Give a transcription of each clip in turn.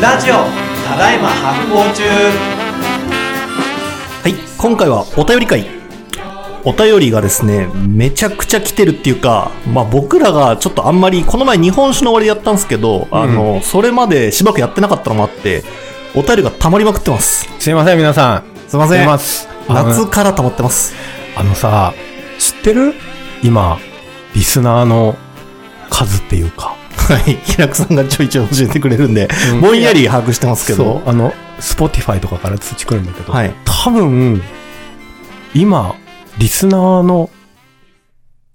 ラジオただいま発行中はい、今回はお便り会。お便りがですね、めちゃくちゃ来てるっていうか、まあ僕らがちょっとあんまり、この前日本酒の終わりやったんですけど、あの、それまでしばらくやってなかったのもあって、お便りが溜まりまくってます。すいません、皆さん。すいません。夏から溜まってます。あのさ、知ってる？今、リスナーの数っていうか。はい。平久さんがちょいちょい教えてくれるんで、うんぼんやり把握してますけそうど。、あの、スポティファイとかから通知来るんだけど、はい。多分、今、リスナーの、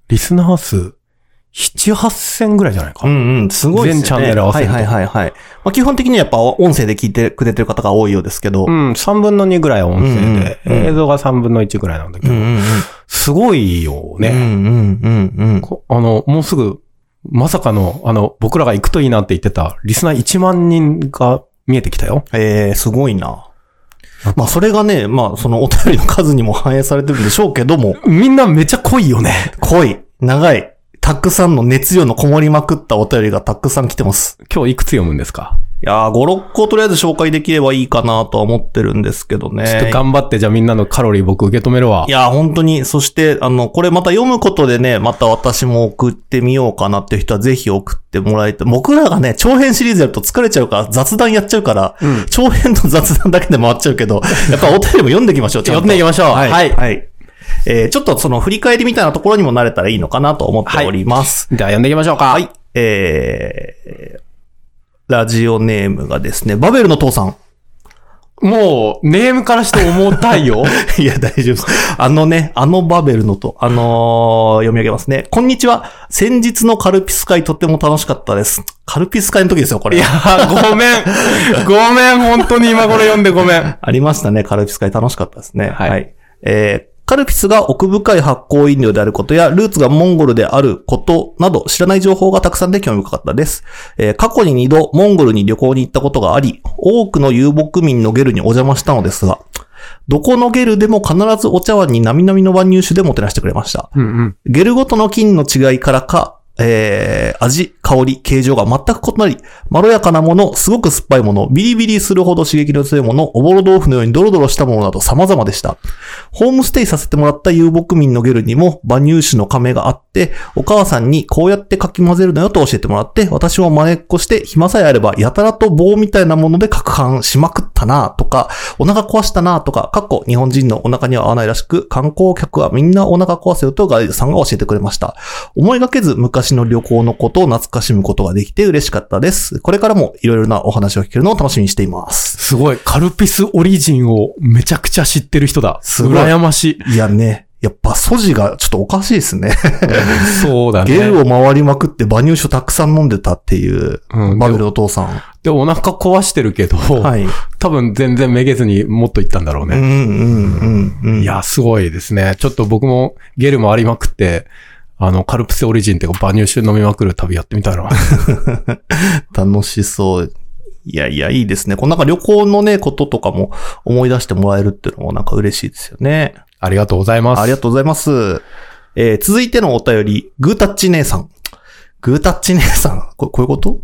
リスナー数、7、8000ぐらいじゃないか。うんうん、すごいですよね。全チャンネル合わせるとはいはいはいはい。まあ基本的にはやっぱ音声で聞いてくれてる方が多いようですけど。うん、3分の2ぐらいは音声で、うんうんうん映像が3分の1ぐらいなんだけど、うんうんうん。すごいよね。うんうんうんうん。こあの、もうすぐ、まさかの、あの、僕らが行くといいなって言ってた、リスナー1万人が見えてきたよ。えー、すごいな。まあ、それがね、まあ、そのお便りの数にも反映されてるんでしょうけども、みんなめっちゃ濃いよね。濃い、長い、たくさんの熱量のこもりまくったお便りがたくさん来てます。今日いくつ読むんですか？いやー、5、6個とりあえず紹介できればいいかなとは思ってるんですけどね。ちょっと頑張って、じゃあみんなのカロリー僕受け止めるわい。やー、本当に、そして、あの、これまた読むことでね、また私も送ってみようかなっていう人はぜひ送ってもらいたい。僕らがね、長編シリーズやると疲れちゃうから、雑談やっちゃうから、うん長編の雑談だけで回っちゃうけど、やっぱお便りも読んでいきましょう、ちゃんと読んでいきましょうはい。はいはい。えー、ちょっとその振り返りみたいなところにもなれたらいいのかなと思っております。じゃあ読んでいきましょうか。はい。えー、ラジオネームがですね、バベルの父さん。もう、ネームからして重たいよ。いや、大丈夫です。あのね、あのバベルのと、あのー読み上げますね。こんにちは。先日のカルピス会とっても楽しかったです。カルピス会の時ですよ、これ。いや、ごめん。ごめん、本当に今頃読んでごめん。ありましたね、カルピス会楽しかったですね。はいえーカルピスが奥深い発酵飲料であることや、ルーツがモンゴルであることなど、知らない情報がたくさんで興味深かったです。えー過去に2度、モンゴルに旅行に行ったことがあり、多くの遊牧民のゲルにお邪魔したのですが、どこのゲルでも必ずお茶碗になみなみの万入酒でもてなしてくれました。うんうん。ゲルごとの菌の違いからか、えー、味、香り、形状が全く異なり、まろやかなもの、すごく酸っぱいもの、ビリビリするほど刺激の強いもの、おぼろ豆腐のようにドロドロしたものなど様々でした。ホームステイさせてもらった遊牧民のゲルにも馬乳酒の亀があって、お母さんにこうやってかき混ぜるのよと教えてもらって、私も真似っこして暇さえあればやたらと棒みたいなもので攪拌しまくったなとか、お腹壊したなとか、かっこ日本人のお腹には合わないらしく、観光客はみんなお腹壊せよとガイドさんが教えてくれました。思いがけず昔の旅行のことを懐かしむことができて嬉しかったです。これからもいろいろなお話を聞けるのを楽しみにしています。すごい。カルピスオリジンをめちゃくちゃ知ってる人だ。すごい羨ましい。いやね、やっぱ素地がちょっとおかしいですね。そうだね。ゲルを回りまくって馬乳酒をたくさん飲んでたっていう、うんバベルのお父さん。で、お腹壊してるけど、はい。多分全然めげずにもっと言ったんだろうね。うんうんうんうん。い、や、すごいですね。ちょっと僕もゲル回りまくって、あの、カルピスオリジンってか、馬乳酒飲みまくる旅やってみたいな。楽しそう。いやいや、いいですね。このなんか旅行のね、こととかも思い出してもらえるっていうのもなんか嬉しいですよね。ありがとうございます。ありがとうございます。えー続いてのお便り、グータッチ姉さん。グータッチ姉さん。これ、こういうこと？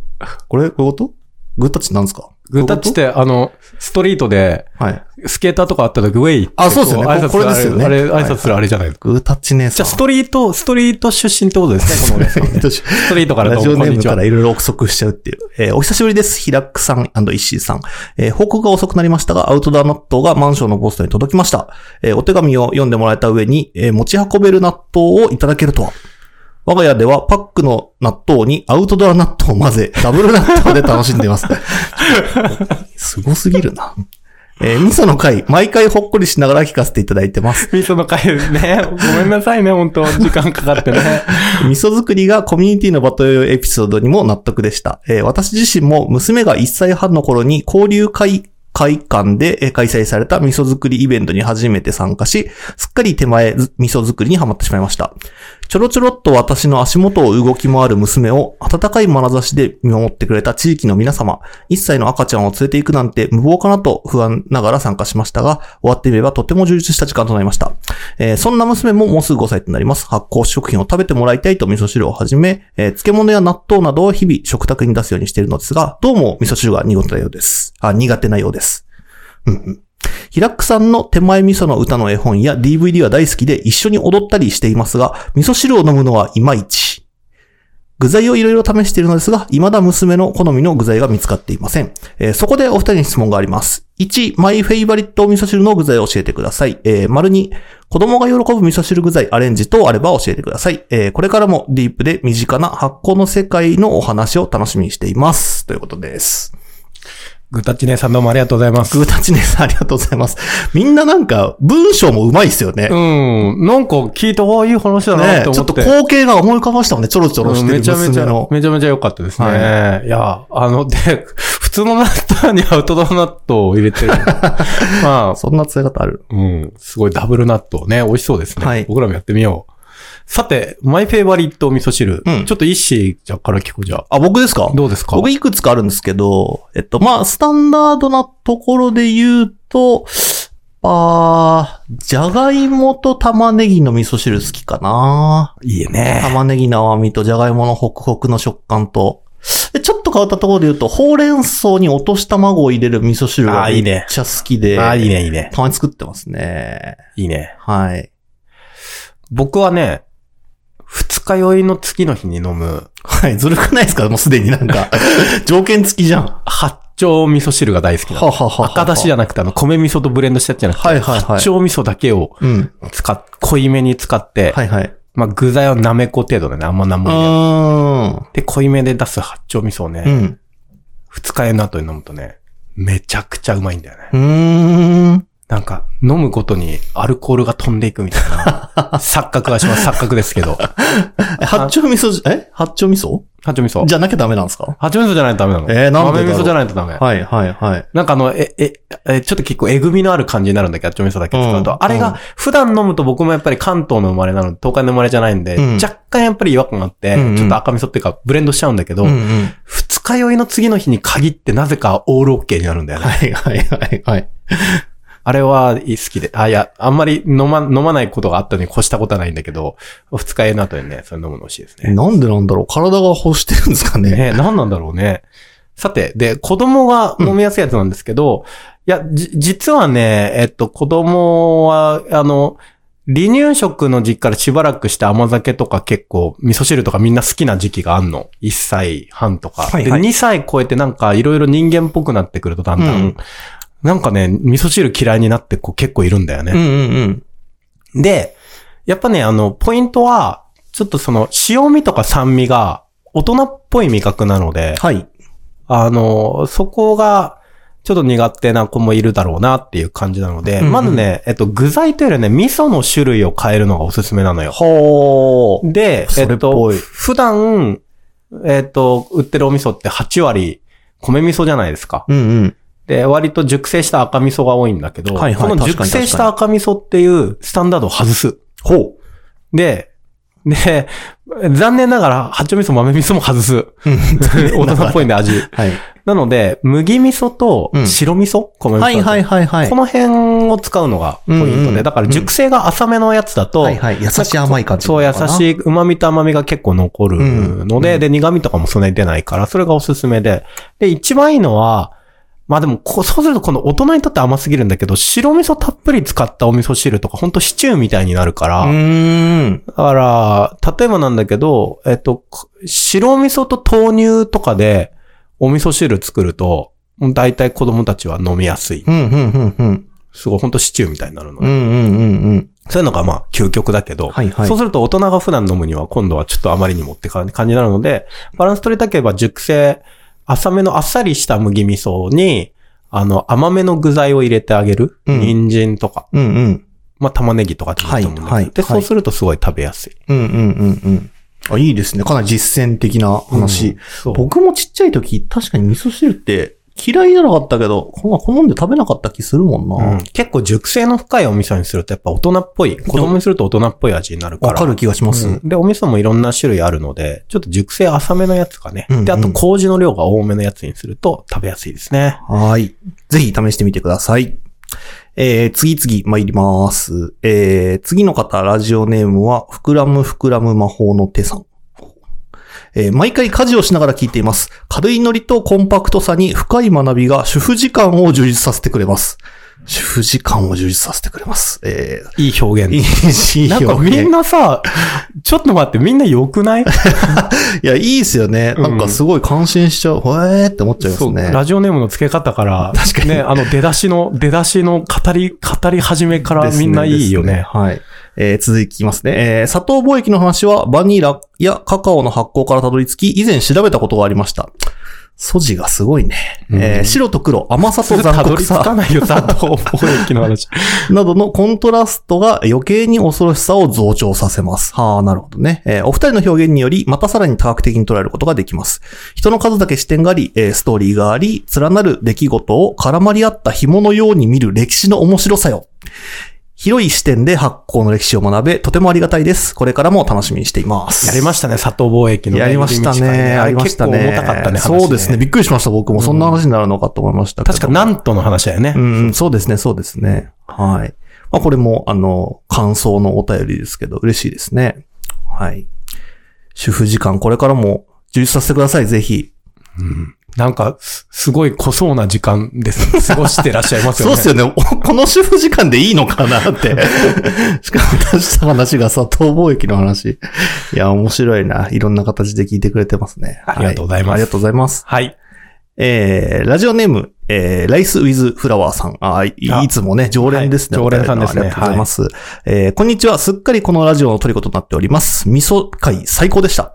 これ、こういうこと？グータッチなんですか？グータッチって、あの、ストリートで、はい。スケーターとかあった時、ウェイってあそうですよねこ挨拶これですよねあれ、挨拶するあれじゃないですか？グータッチ姉さん。じゃあ、ストリート、ストリート出身ってことですね、この。ストリートからラジオネームから。いろいろ憶測しちゃうっていう。えーお久しぶりです。ヒラックさん石井さん。えー報告が遅くなりましたが、アウトドア納豆がマンションのポストに届きました。えーお手紙を読んでもらえた上に、えー持ち運べる納豆をいただけるとは。我が家ではパックの納豆にアウトドア納豆を混ぜ、ダブル納豆で楽しんでいます。すごすぎるな。えー味噌の回、毎回ほっこりしながら聞かせていただいてます。味噌の会ね。ごめんなさいね、本当時間かかってね。味噌作りがコミュニティの場というエピソードにも納得でした。えー私自身も娘が1歳半の頃に交流会会館で開催された味噌作りイベントに初めて参加し、すっかり手前味噌作りにハマってしまいました。ちょろちょろっと私の足元を動き回る娘を温かい眼差しで見守ってくれた地域の皆様、1歳の赤ちゃんを連れて行くなんて無謀かなと不安ながら参加しましたが、終わってみればとても充実した時間となりました。えーそんな娘ももうすぐ5歳となります。発酵食品を食べてもらいたいと味噌汁をはじめ、えー漬物や納豆などを日々食卓に出すようにしているのですが、どうも味噌汁が苦手なようです。あ、苦手なようです。うんうん。ヒラックさんの手前味噌の歌の絵本や DVD は大好きで一緒に踊ったりしていますが、味噌汁を飲むのはいまいち。具材をいろいろ試しているのですが、未だ娘の好みの具材が見つかっていません。えーそこでお二人に質問があります。1、マイフェイバリット味噌汁の具材を教えてください。えー、丸2、子供が喜ぶ味噌汁具材アレンジ等あれば教えてください。えーこれからもディープで身近な発酵の世界のお話を楽しみにしています。ということです。グータッチ姉さんどうもありがとうございます。グータチネさんありがとうございます。みんななんか文章もうまいですよね。うん。なんか聞いた方がいい話だなねって思って。ちょっと光景が思い浮かばしたもんね。ちょろちょろしてるうんめちゃめちゃ。めちゃめちゃ良かったですね。、はいや、あの、で、普通の納豆にアウトドア納豆を入れてる。まあ、そんな使い方ある。うん、すごいダブル納豆ね、美味しそうですね。はい僕らもやってみよう。さて、マイフェイバリット味噌汁。うんちょっと一子じゃから聞こうじゃあ。あ、僕ですか？どうですか？僕いくつかあるんですけど、えっと、まあ、スタンダードなところで言うと、あー、じゃがいもと玉ねぎの味噌汁好きかな。いいね。玉ねぎの甘みとじゃがいものホクホクの食感と、でちょっと変わったところで言うと、ほうれん草に落とし卵を入れる味噌汁がめあーいいねっちゃ好きで、ああ、いいね、いいね。たまに作ってますね。いいね。はい。僕はね、二日酔いの次の日に飲む、はい、ずるくないですか？もうすでになんか、条件付きじゃん。は八丁味噌汁が大好きなの。ははは赤だしじゃなくて、あの、米味噌とブレンドしたやつじゃなくて、はいはいはい八丁味噌だけをうん。使っ、濃いめに使って、はいはい。まあ、具材はなめこ程度でね、あんまなんうも入れない。で、濃いめで出す八丁味噌をね、うん。二日酔いの後に飲むとね、めちゃくちゃうまいんだよね。うーん。なんか、飲むごとにアルコールが飛んでいくみたいな、錯覚がします。錯覚ですけど。え 八丁味噌じ、え？八丁味噌？八丁味噌。じゃなきゃダメなんですか？八丁味噌じゃないとダメなの。えーなんで豆味噌じゃないとダメ。はいはいはい。なんかあの、え、え、え、ちょっと結構えぐみのある感じになるんだけ？ど、八丁味噌だけ？使うと。うんあれが、普段飲むと僕もやっぱり関東の生まれなので、東海の生まれじゃないんで、うん若干やっぱり違和感があって、うんうんちょっと赤味噌っていうか、ブレンドしちゃうんだけど、うんうん。二日酔いの次の日に限ってなぜかオールオッケーになるんだよね。はいはいはいはい。あれは好きで。あ、いや、あんまり飲ま、飲まないことがあったのに越したことはないんだけど、二日酔いの後にね、それ飲むの美味しいですね。なんでなんだろう？体が欲してるんですかね？ね何なんだろうね。さて、で、子供が飲みやすいやつなんですけど、いや、じ、実はね、えっと、子供は、あの、離乳食の時期からしばらくして甘酒とか結構、味噌汁とかみんな好きな時期があんの。1歳半とか。はいはいで、2歳超えてなんかいろいろ人間っぽくなってくるとだんだん、うんなんかね、味噌汁嫌いになってこう結構いるんだよね。うんうんうん。で、やっぱね、あの、ポイントは、ちょっとその、塩味とか酸味が大人っぽい味覚なので、はい。あの、そこが、ちょっと苦手な子もいるだろうなっていう感じなので、うんうんまずね、えっと、具材というよりね、味噌の種類を変えるのがおすすめなのよ。ほー。で、そえっとれっぽい、普段、えっと、売ってるお味噌って8割米味噌じゃないですか。うんうん。で、割と熟成した赤味噌が多いんだけど、はいはいこの熟成した赤味噌っていうスタンダードを外す。ほう。で、で、残念ながら、八丁味噌、豆味噌も外す。大人っぽいんで味。はい。なので、麦味噌とうん白味噌、米味噌。はいはいはいはいこ。の辺を使うのがポイントで、うんうんだから熟成が浅めのやつだと、はいはい。優しい甘い感じ。そう、優しい旨味と甘みが結構残るので、うんで、苦味とかもそんなに出ないから、それがおすすめで。で、一番いいのは、まあでもこう、そうするとこの大人にとって甘すぎるんだけど、白味噌たっぷり使ったお味噌汁とか、ほんとシチューみたいになるから、うーん。だから、例えばなんだけど、えっと、白味噌と豆乳とかでお味噌汁作ると、大体子供たちは飲みやすい。うんうんうんうん。すごい、ほんとシチューみたいになるのね。うんうんうんうん。そういうのがまあ、究極だけど、はいはいそうすると大人が普段飲むには今度はちょっとあまりにもって感じになるので、バランス取りたければ熟成、浅めのあっさりした麦味噌に、あの、甘めの具材を入れてあげる？うん人参とか、うんうん。まあ、玉ねぎとかでもいいと思うんだけど、で、はいはいはいそうするとすごい食べやすい。うんうんうんうん。あ、いいですね。かなり実践的な話。そう僕もちっちゃい時、確かに味噌汁って嫌いじゃなかったけど、ほんま好んで食べなかった気するもんな。うん結構熟成の深いお味噌にするとやっぱ大人っぽい、子供にすると大人っぽい味になるから。わかる気がします。うんで、お味噌もいろんな種類あるので、ちょっと熟成浅めのやつかね。うんうんで、あと麹の量が多めのやつにすると食べやすいですね。はい。ぜひ試してみてください。えー、次々参ります。えー、次の方、ラジオネームは、膨らむ膨らむ魔法の手さん。えー毎回家事をしながら聞いています。軽いノリとコンパクトさに深い学びが主婦時間を充実させてくれます。主婦時間を充実させてくれます。えいい表現。い、いいなんかみんなさ、ちょっと待って、みんな良くない？いや、いいですよね。なんかすごい感心しちゃう。へーって思っちゃいますそう、ね。ラジオネームの付け方から、確かにね、あの出だしの、出だしの語り、語り始めからみんないいよね。ですはい。えー続きますね。えー砂糖貿易の話はバニラやカカオの発酵からたどり着き、以前調べたことがありました。素地がすごいね。えー白と黒、甘さと残たどり着酷さかないよ、砂糖貿易の話。などのコントラストが余計に恐ろしさを増長させます。はあ、なるほどね。えーお二人の表現により、またさらに多角的に捉えることができます。人の数だけ視点があり、えーストーリーがあり、連なる出来事を絡まり合った紐のように見る歴史の面白さよ。広い視点で発行の歴史を学べ、とてもありがたいです。これからも楽しみにしています。やりましたね、砂糖貿易のね。やりましたね。やりましたね。結構重たかったね、話そうですね。びっくりしました、僕も。そんな話になるのかと思いましたけど。確かなんとの話だよね。うん、そうですね、そうですね。はい。まあ、これも、あの、感想のお便りですけど、嬉しいですね。はい。主婦時間、これからも充実させてください、ぜひ。なんか、すすごい濃そうな時間です。過ごしてらっしゃいますよ そうね。ですよね。お この主婦時間でいいのかなって。しかも出した話が砂糖貿易の話。いや、面白いな。いろんな形で聞いてくれてますね。ありがとうございますはありがとうございます。はい。えー、ラジオネーム、えー、ライスウィズフラワーさん。あいあいつもね、常連ですね。はい常連さんですねありがとうございます。えー、こんにちは。すっかりこのラジオの虜となっております。味噌会最高でした。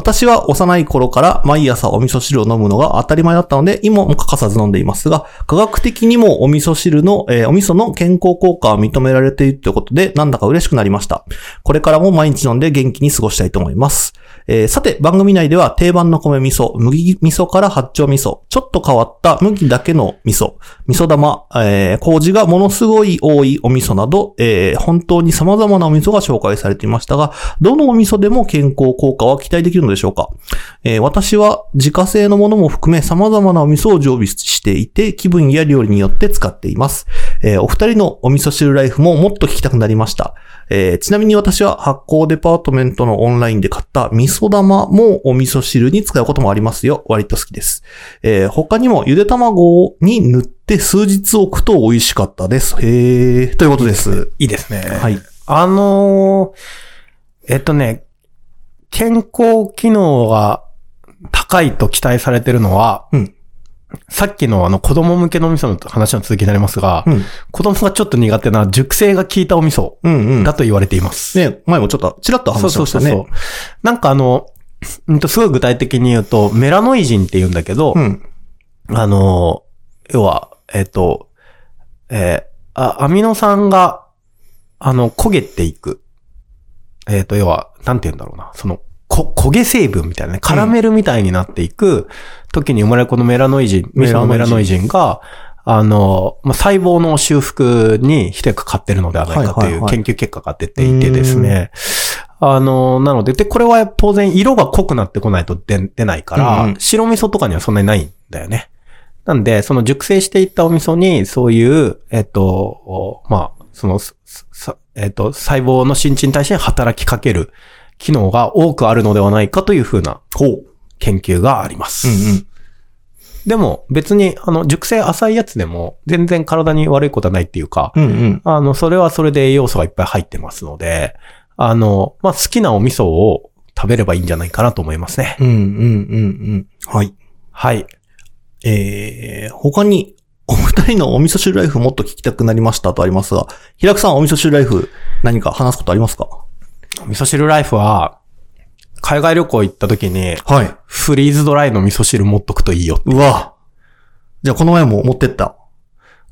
私は幼い頃から毎朝お味噌汁を飲むのが当たり前だったので、今も欠かさず飲んでいますが、科学的にもお味噌汁の、えーお味噌の健康効果は認められているということで、なんだか嬉しくなりました。これからも毎日飲んで元気に過ごしたいと思います。えーさて、番組内では定番の米味噌、麦味噌から八丁味噌、ちょっと変わった麦だけの味噌、味噌玉、えー麹がものすごい多いお味噌など、えー本当に様々なお味噌が紹介されていましたが、どのお味噌でも健康効果は期待できるのでしょうか、えー私は自家製のものも含め様々なお味噌を常備していて、気分や料理によって使っています。えーお二人のお味噌汁ライフももっと聞きたくなりました。えーちなみに私は発酵デパートメントのオンラインで買った味噌玉もお味噌汁に使うこともありますよ。割と好きです。えー他にもゆで卵に塗って数日置くと美味しかったです。へー。ということです。いいですね。はい。あのーえっとね、健康機能が高いと期待されてるのは、うんさっきのあの子供向けのお味噌の話の続きになりますが、うん。子供がちょっと苦手な熟成が効いたお味噌うんうん。だと言われています。ね、前もちょっと、ちらっと話しましたね。そうそうそう。なんかあの、うんと、すごい具体的に言うと、メラノイジンって言うんだけど、うん。あの、要は、えっ、と、えーあ、アミノ酸が、あの、焦げていく。えっ、と、要は、なんて言うんだろうな。その、こ、焦げ成分みたいなね、カラメルみたいになっていく時に生まれるこのメラノイジン、メラノイジンが、あの、まあ、細胞の修復に一役買ってるのではないかとはいはいはいいう研究結果が出ていてですね。あの、なので、で、これは当然色が濃くなってこないと出出ないから、うんうん白味噌とかにはそんなにないんだよね。なんで、その熟成していったお味噌に、そういう、えっと、おまあ、その、えっと、細胞の新陳代謝に働きかける機能が多くあるのではないかというふうな。研究があります。うんうん。でも、別に、あの、熟成浅いやつでも、全然体に悪いことはないっていうか、うんうん。あの、それはそれで栄養素がいっぱい入ってますので、あの、まあ、好きなお味噌を食べればいいんじゃないかなと思いますね。うんうんうんうん。はい。はい。えー、他に、お二人のお味噌汁ライフもっと聞きたくなりましたとありますが、平久さんお味噌汁ライフ何か話すことありますか？お味噌汁ライフは、海外旅行行った時に、はい。フリーズドライの味噌汁持っとくといいよ。うわ。じゃあこの前も持ってった。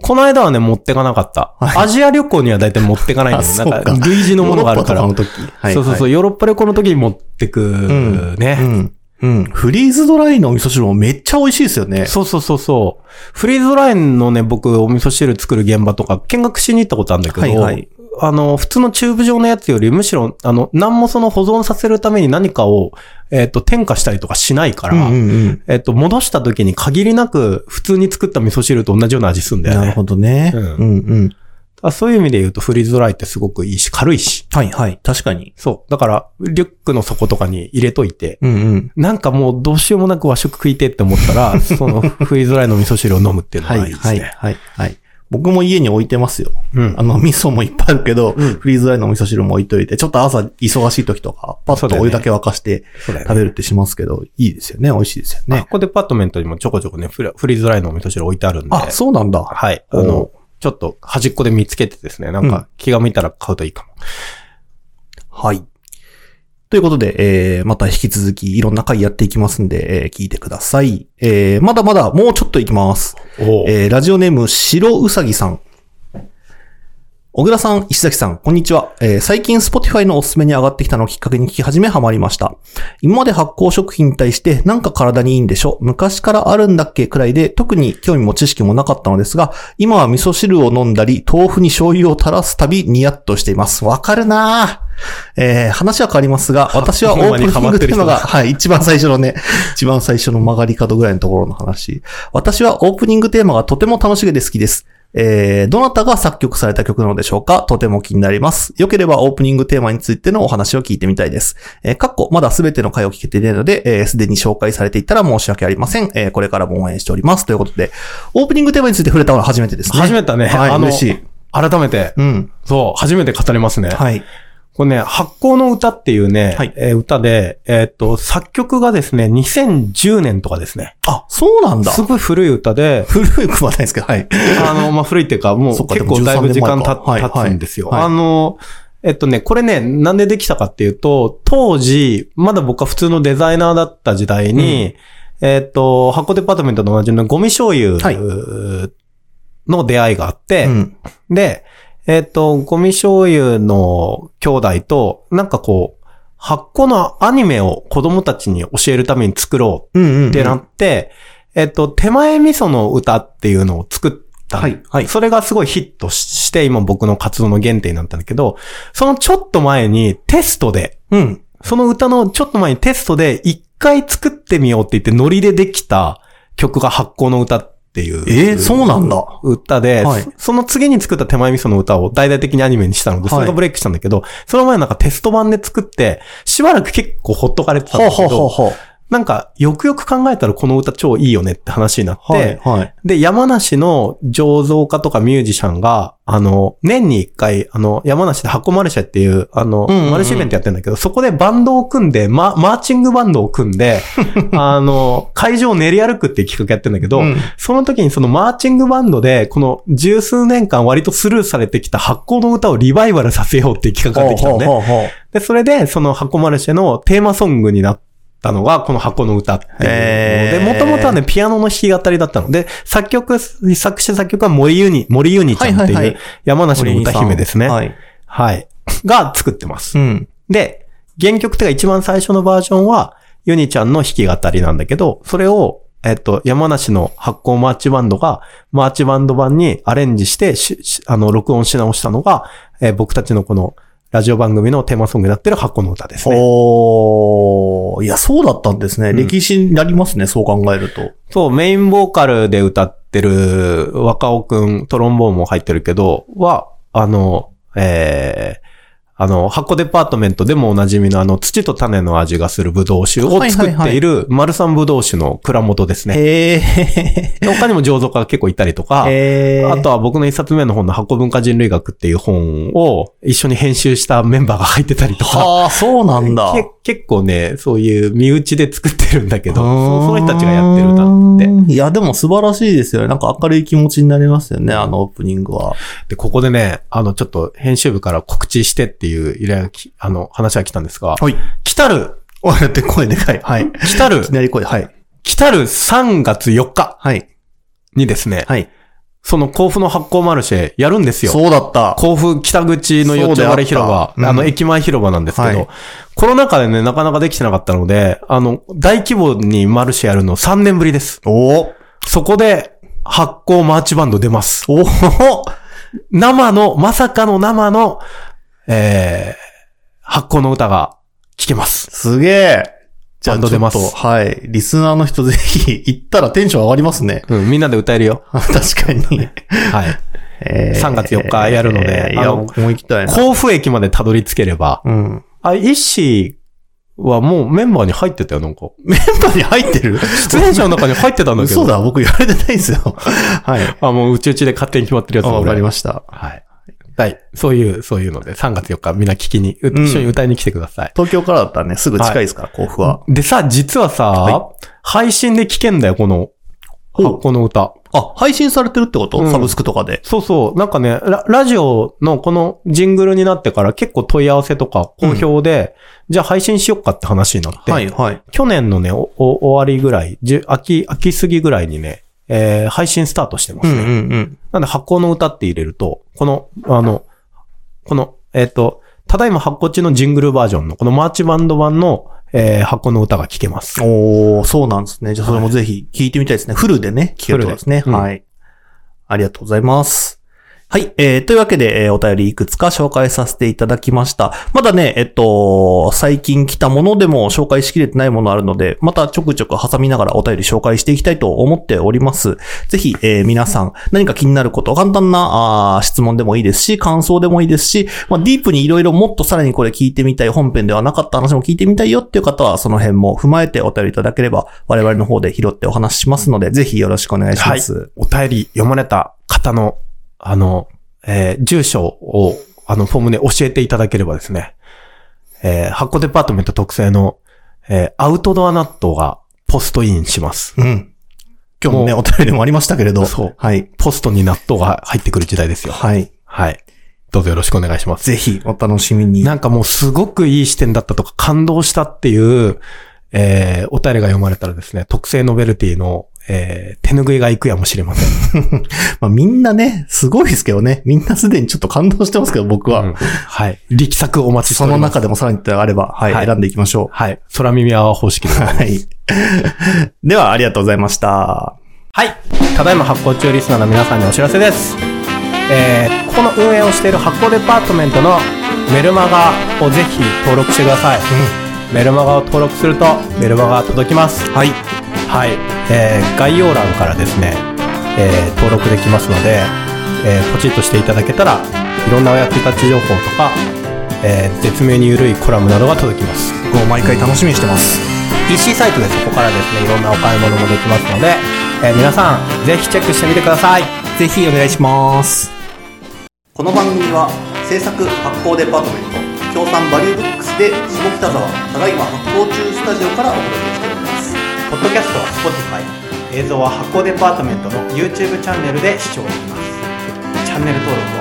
この間はね、持ってかなかった。はいアジア旅行には大体持ってかないんだよなんか、類似のものがあるから。ヨーロッパとかの時。はい。そうそうそう、う。ヨーロッパ旅行の時に持ってくん。ね。うん。うん。フリーズドライのお味噌汁もめっちゃ美味しいですよね。そうそうそうそう。フリーズドライのね、僕、お味噌汁作る現場とか見学しに行ったことあるんだけど、はいはいあの、普通のチューブ状のやつより、むしろ、あの、何もその保存させるために何かを、えっ、と、添加したりとかしないから、うんうんうん。えっ、と、戻した時に限りなく、普通に作った味噌汁と同じような味するんだよね。なるほどね。ううんんうん。あそういう意味で言うと、フリーズドライってすごくいいし、軽いし。はいはい。確かに。そう。だから、リュックの底とかに入れといて、うんうん。なんかもうどうしようもなく和食食いてって思ったら、そのフリーズドライの味噌汁を飲むっていうのはいはいがいいですね。はいはい。僕も家に置いてますよ。うんあの、味噌もいっぱいあるけど、うんフリーズドライのお味噌汁も置いといて、ちょっと朝忙しい時とか、パッとお湯だけ沸かして食べるってしますけど、いいですよね。美味しいですよね。ね。ここデパートメントにもちょこちょこね、フリーズドライのお味噌汁置いてあるんで。あ、そうなんだ。はい。あおの、ちょっと端っこで見つけてですね、なんうんか気が向いたら買うといいかも。はい。ということで、えー、また引き続きいろんな回やっていきますんで、えー聞いてください。えー、まだまだもうちょっといきます。おえー、ラジオネーム、白うさぎさん。小倉さん、石崎さん、こんにちは。えー最近 Spotify のおすすめに上がってきたのをきっかけに聞き始めハマりました。今まで発酵食品に対してなんか体にいいんでしょ？昔からあるんだっけくらいで特に興味も知識もなかったのですが、今は味噌汁を飲んだり、豆腐に醤油を垂らすたびニヤッとしています。わかるなぁ。えー話は変わりますが、私はオープニングテーマが、はい、一番最初のね、一番最初の曲がり角ぐらいのところの話。私はオープニングテーマがとても楽しげで好きです。えー、どなたが作曲された曲なのでしょうか？とても気になります。よければオープニングテーマについてのお話を聞いてみたいです。えー、かっこ、まだすべての回を聞けていないので、えー、すでに紹介されていたら申し訳ありません。えー、これからも応援しております。ということで、オープニングテーマについて触れたのは初めてですね。初めてだね。はい、あの嬉しい。改めて、うん。そう、初めて語りますね。はい。これね、発酵の歌っていうね、はいえー歌で、えーっと、作曲がですね、2010年とかですね。あ、そうなんだ。すごい古い歌で、古いくはないですけど、はい。あの、まあ、古いっていうか、もそっかう結構だいぶ時間でも13経年前か経つんですよ。はいはいあの、えっとね、これね、なんでできたかっていうと、当時、まだ僕は普通のデザイナーだった時代に、えっと、箱デパートメントの同じのゴミ醤油はいの出会いがあって、うん。で、えっ、と、ゴミ醤油の兄弟と、なんかこう、発酵のアニメを子供たちに教えるために作ろうってなって、えっ、と、手前味噌の歌っていうのを作った。はいはいそれがすごいヒットして、今僕の活動の原点になったんだけど、そのちょっと前にテストで、うん。その歌のちょっと前にテストで一回作ってみようって言ってノリでできた曲が発酵の歌っていう。えーそうなんだ歌で、はいそその次に作った手前味噌の歌を大々的にアニメにしたので、それがブレイクしたんだけど、その前なんかテスト版で作って、しばらく結構ほっとかれてたんほうほうだけど、ほうほう。なんかよくよく考えたらこの歌超いいよねって話になって、はい、はい。で、山梨の醸造家とかミュージシャンが、あの、年に一回、あの、山梨で箱マルシェっていう、あの、うんうんうんマルシェイベントやってるんだけど、そこでバンドを組んで、ママーチングバンドを組んで、あの、会場を練り歩くっていう企画やってるんだけど、うんその時にそのマーチングバンドで、この十数年間割とスルーされてきた発酵の歌をリバイバルさせようっていう企画ができたのね。で、それで、その箱マルシェのテーマソングになったのが、この箱の歌っていうので、もともとはね、ピアノの弾き語りだったので、作曲、作詞作曲は森ユニ、森ユニちゃんっていう山梨の歌姫ですね。はい。はい。が作ってます。うん。で、原曲っていうか一番最初のバージョンは、ユニちゃんの弾き語りなんだけど、それを、えっと、山梨の発酵マーチバンドが、マーチバンド版にアレンジして、あの、録音し直したのが、えー僕たちのこの、ラジオ番組のテーマソングになってる発酵の歌ですね。おー。いや、そうだったんですね。うん歴史になりますね、そう考えると。そう、メインボーカルで歌ってる若尾くん、トロンボーンも入ってるけど、は、あの、えー、あの、箱デパートメントでもおなじみのあの、土と種の味がするブドウ酒を作っている、丸三ブドウ酒の蔵元ですね。へー。他にも醸造家が結構いたりとか。あとは僕の一冊目の本の箱文化人類学っていう本を一緒に編集したメンバーが入ってたりとか、はあ、そうなんだ。け結構ね、そういう身内で作ってるんだけど、そその人たちがやってる歌って。いや、でも素晴らしいですよね。なんか明るい気持ちになりますよね、あのオープニングは。で、ここでね、あの、ちょっと編集部から告知してっていう依頼がき、あの、話が来たんですが、はい。来たる、おやって声でかい。はい。来たるいき、なり声、はい。来たる3月4日はい。にですね、はい。その甲府の発行マルシェやるんですよ。そうだった。甲府北口の四丁割広場そうであっ、たうんあの、駅前広場なんですけど、はいコロナ禍でね、なかなかできてなかったので、あの、大規模にマルシェやるの3年ぶりです。おおそこで、発行マーチバンド出ます。おお生の、まさかの生の、えー、発行の歌が聴けます。すげえ。じゃあちょっとはい。リスナーの人ぜひ行ったらテンション上がりますね。うん、みんなで歌えるよ。確かに。はい。え3月4日やるのでえーいや、あも行きたいな。甲府駅までたどり着ければ、うん。あ、イッシーはもうメンバーに入ってたよ、なんか。メンバーに入ってる？出演者の中に入ってたんだけど。嘘だ、僕言われてないんですよ。はい。あ、もううちうちで勝手に決まってるやつあわかりまました。はい。はい。そういう、そういうので、3月4日みんな聞きに、ううん一緒に歌いに来てください。東京からだったらね、すぐ近いですから、甲府は。でさ、実はさ、は配信で聞けんだよ、この、ほう発行の歌。あ、配信されてるってこと、うんサブスクとかで。そうそう。なんかねラ、ラジオのこのジングルになってから結構問い合わせとか好評で、じゃあ配信しよっかって話になって、はい、はい。去年のね、おお終わりぐらい、秋、秋過ぎぐらいにね、えー配信スタートしてますね。うんうんうん。なんで発行の歌って入れると、この、あの、この、えっ、と、ただいま発行中のジングルバージョンの、このマーチバンド版の、えー発行の歌が聴けます。おー、そうなんですね。じゃあそれもぜひ聞いてみたいですね。フルでね、聞けるとですね。フルでうんはい。ありがとうございます。はい。えー、というわけで、えーお便りいくつか紹介させていただきました。まだね、えっと、最近来たものでも紹介しきれてないものあるので、またちょくちょく挟みながらお便り紹介していきたいと思っております。ぜひ、えー皆さん、何か気になること、簡単なあ質問でもいいですし、感想でもいいですし、まあ、ディープにいろいろもっとさらにこれ聞いてみたい、本編ではなかった話も聞いてみたいよっていう方は、その辺も踏まえてお便りいただければ、我々の方で拾ってお話ししますので、ぜひよろしくお願いします。お便り読まれた方の、あの、えー住所を、あの、フォームで教えていただければですね、えー発行デパートメント特製の、えーアウトドアナットがポストインします。うん。今日もね、もお便りでもありましたけれど。そうはい。ポストに納豆が入ってくる時代ですよ。はい。はい。どうぞよろしくお願いします。ぜひ、お楽しみに。なんかもうすごくいい視点だったとか感動したっていう、えー、お便りが読まれたらですね、特製ノベルティの、えー、手拭いが行くやもしれません。まあ、みんなね、すごいですけどね。みんなすでにちょっと感動してますけど、僕は。うんはい。力作お待ちしてそのおります。中でもさらにあれば、はい、はい選んでいきましょはい。空耳泡方式で。う。はい。では、ありがとうございました。はい。ただいま発行中リスナーの皆さんにお知らせです。えー、ここの運営をしている発行デパートメントのメルマガをぜひ登録してください。メルマガを登録するとメルマガが届きます。はい。はい。えー、概要欄からですね、えー、登録できますので、えー、ポチッとしていただけたら、いろんなお役立ち情報とか、えー、絶妙に緩いコラムなどが届きます。もう毎回楽しみにしてます。EC サイトでそこからですね、いろんなお買い物もできますので、えー皆さん、ぜひチェックしてみてください。ぜひお願いします。この番組は制作発行デパートメント協賛バリューブックスで下北沢ただいま発行中スタジオからお届けしております。ポッドキャストは Spotify 映像は発行デパートメントの YouTube チャンネルで視聴できます。チャンネル登録